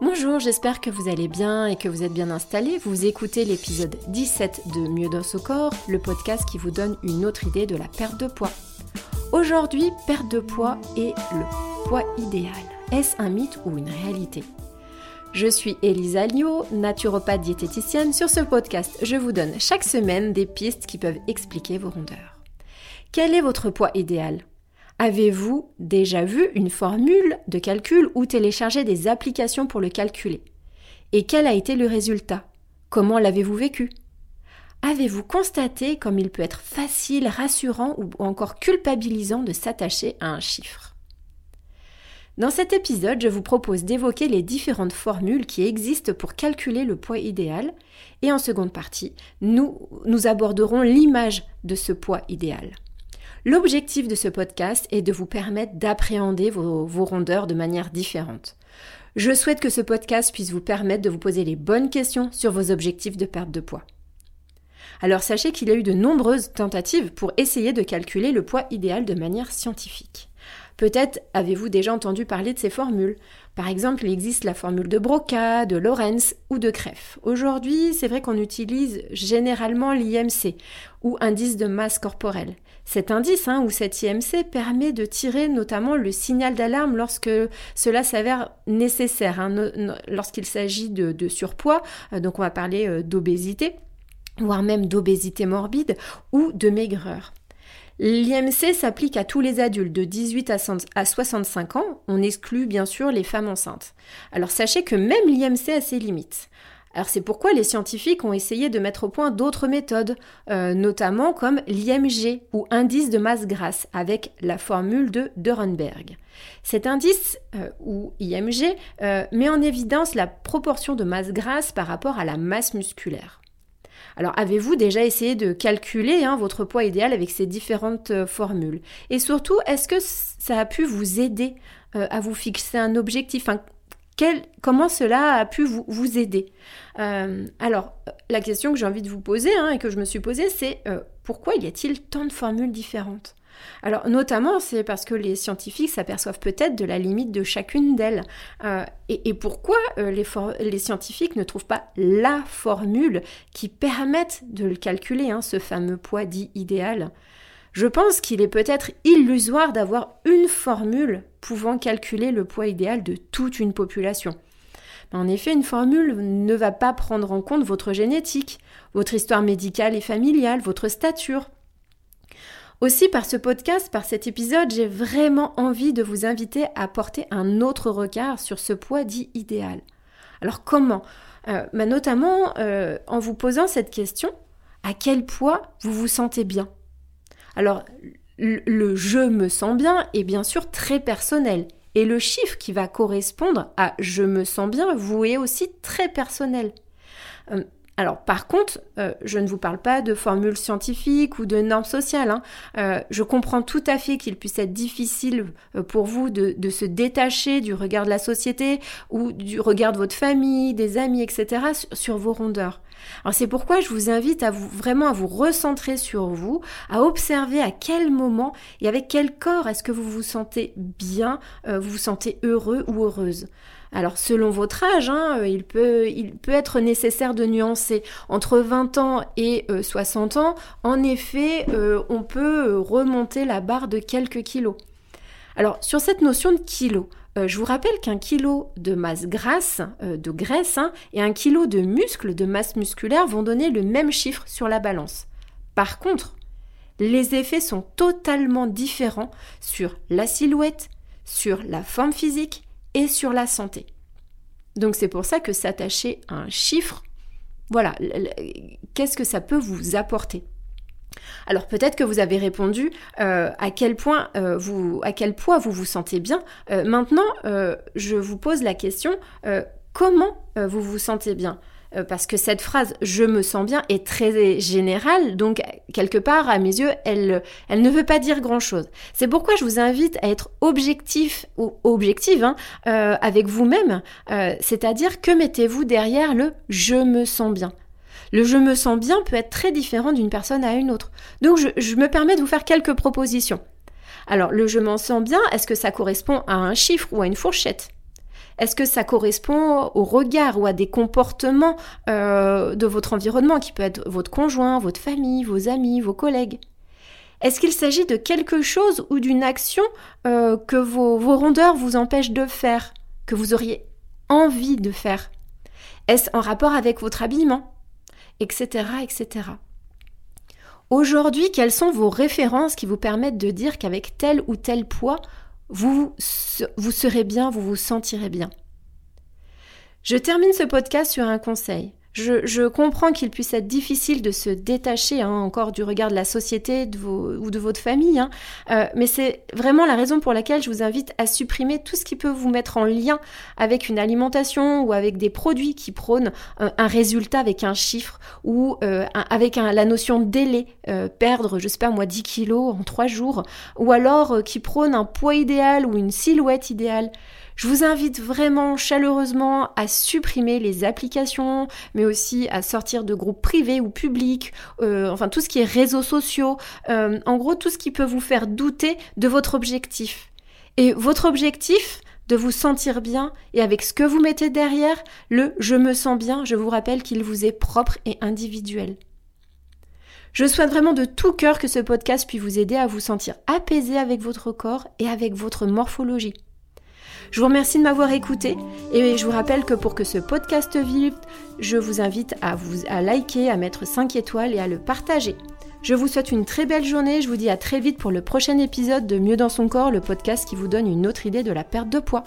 Bonjour, j'espère que vous allez bien et que vous êtes bien installés. Vous écoutez l'épisode 17 de Mieux dans ce corps, le podcast qui vous donne une autre idée de la perte de poids. Aujourd'hui, perte de poids et le poids idéal. Est-ce un mythe ou une réalité? Je suis Elisa Liot, naturopathe diététicienne. Sur ce podcast, je vous donne chaque semaine des pistes qui peuvent expliquer vos rondeurs. Quel est votre poids idéal? Avez-vous déjà vu une formule de calcul ou téléchargé des applications pour le calculer? Et quel a été le résultat? Comment l'avez-vous vécu? Avez-vous constaté comme il peut être facile, rassurant ou encore culpabilisant de s'attacher à un chiffre? Dans cet épisode, je vous propose d'évoquer les différentes formules qui existent pour calculer le poids idéal. Et en seconde partie, nous, nous aborderons l'image de ce poids idéal. L'objectif de ce podcast est de vous permettre d'appréhender vos, rondeurs de manière différente. Je souhaite que ce podcast puisse vous permettre de vous poser les bonnes questions sur vos objectifs de perte de poids. Alors sachez qu'il y a eu de nombreuses tentatives pour essayer de calculer le poids idéal de manière scientifique. Peut-être avez-vous déjà entendu parler de ces formules. Par exemple, il existe la formule de Broca, de Lorenz ou de Kreff. Aujourd'hui, c'est vrai qu'on utilise généralement l'IMC ou indice de masse corporelle. Cet indice hein, ou cet IMC permet de tirer notamment le signal d'alarme lorsque cela s'avère nécessaire, hein, lorsqu'il s'agit de, surpoids, euh, donc on va parler euh, d'obésité, voire même d'obésité morbide ou de maigreur. L'IMC s'applique à tous les adultes de 18 à 65 ans. On exclut bien sûr les femmes enceintes. Alors sachez que même l'IMC a ses limites. Alors c'est pourquoi les scientifiques ont essayé de mettre au point d'autres méthodes, euh, notamment comme l'IMG ou indice de masse grasse avec la formule de Durenberg. Cet indice euh, ou IMG euh, met en évidence la proportion de masse grasse par rapport à la masse musculaire. Alors avez-vous déjà essayé de calculer hein, votre poids idéal avec ces différentes euh, formules? Et surtout, est-ce que ça a pu vous aider euh, à vous fixer un objectif? Comment cela a pu vous, aider? Euh, Alors, la question que j'ai envie de vous poser hein, et que je me suis posée, c'est pourquoi y a-t-il tant de formules différentes? Alors notamment, c'est parce que les scientifiques s'aperçoivent peut-être de la limite de chacune d'elles. Euh, et, pourquoi euh, les, scientifiques ne trouvent pas la formule qui permette de le calculer, hein, ce fameux poids dit idéal? Je pense qu'il est peut-être illusoire d'avoir une formule pouvant calculer le poids idéal de toute une population. En effet, une formule ne va pas prendre en compte votre génétique, votre histoire médicale et familiale, votre stature, aussi, par ce podcast, par cet épisode, j'ai vraiment envie de vous inviter à porter un autre regard sur ce poids dit idéal. Alors comment? Euh, bah, Notamment euh, en vous posant cette question, à quel poids vous vous sentez bien? Alors, le je me sens bien est bien sûr très personnel. Et le chiffre qui va correspondre à je me sens bien vous est aussi très personnel. Euh, alors par contre, euh, je ne vous parle pas de formules scientifiques ou de normes sociales. Hein. Euh, je comprends tout à fait qu'il puisse être difficile euh, pour vous de, se détacher du regard de la société ou du regard de votre famille, des amis, etc. sur, vos rondeurs. Alors c'est pourquoi je vous invite à vous vraiment à vous recentrer sur vous, à observer à quel moment et avec quel corps est-ce que vous vous sentez bien, vous vous sentez heureux ou heureuse. Alors selon votre âge, hein, euh, il, peut, être nécessaire de nuancer. Entre 20 ans et 60 euh, ans, en effet, euh, on peut remonter la barre de quelques kilos. Alors sur cette notion de kilos, je vous rappelle qu'un kilo de masse grasse, de graisse, hein, et un kilo de muscle, de masse musculaire, vont donner le même chiffre sur la balance. Par contre, les effets sont totalement différents sur la silhouette, sur la forme physique et sur la santé. Donc c'est pour ça que s'attacher à un chiffre, voilà, qu'est-ce que ça peut vous apporter? Alors peut-être que vous avez répondu euh, à quel point euh, vous, à quel poids vous vous sentez bien. Euh, maintenant, je vous pose la question comment vous vous sentez bien? Euh, parce que cette phrase je me sens bien est très générale, donc quelque part, à mes yeux, elle, elle ne veut pas dire grand-chose. C'est pourquoi je vous invite à être objectif ou objective hein, euh, avec vous-même, euh, c'est-à-dire que mettez-vous derrière le je me sens bien. Le je me sens bien peut être très différent d'une personne à une autre. Donc je, je me permets de vous faire quelques propositions. Alors le je m'en sens bien, est-ce que ça correspond à un chiffre ou à une fourchette? Est-ce que ça correspond au regard ou à des comportements euh, de votre environnement, qui peut être votre conjoint, votre famille, vos amis, vos collègues? Est-ce qu'il s'agit de quelque chose ou d'une action euh, que vos, vos rondeurs vous empêchent de faire, que vous auriez envie de faire? Est-ce en rapport avec votre habillement? Etc. etc. Aujourd'hui, quelles sont vos références qui vous permettent de dire qu'avec tel ou tel poids, vous, vous serez bien, vous vous sentirez bien Je termine ce podcast sur un conseil. Je, comprends qu'il puisse être difficile de se détacher hein, encore du regard de la société ou de votre famille, hein. euh, mais c'est vraiment la raison pour laquelle je vous invite à supprimer tout ce qui peut vous mettre en lien avec une alimentation ou avec des produits qui prônent un, résultat avec un chiffre ou euh, avec la notion de délai, euh, perdre, je sais pas moi, 10 kilos en 3 jours, ou alors qui prônent un poids idéal ou une silhouette idéale. Je vous invite vraiment chaleureusement à supprimer les applications, mais aussi à sortir de groupes privés ou publics, euh, enfin tout ce qui est réseaux sociaux, euh, en gros tout ce qui peut vous faire douter de votre objectif. Et votre objectif, de vous sentir bien et avec ce que vous mettez derrière, le je me sens bien, je vous rappelle qu'il vous est propre et individuel. Je souhaite vraiment de tout cœur que ce podcast puisse vous aider à vous sentir apaisé avec votre corps et avec votre morphologie. Je vous remercie de m'avoir écouté et je vous rappelle que pour que ce podcast vive, je vous invite à vous à liker, à mettre 5 étoiles et à le partager. Je vous souhaite une très belle journée, je vous dis à très vite pour le prochain épisode de Mieux dans son corps, le podcast qui vous donne une autre idée de la perte de poids.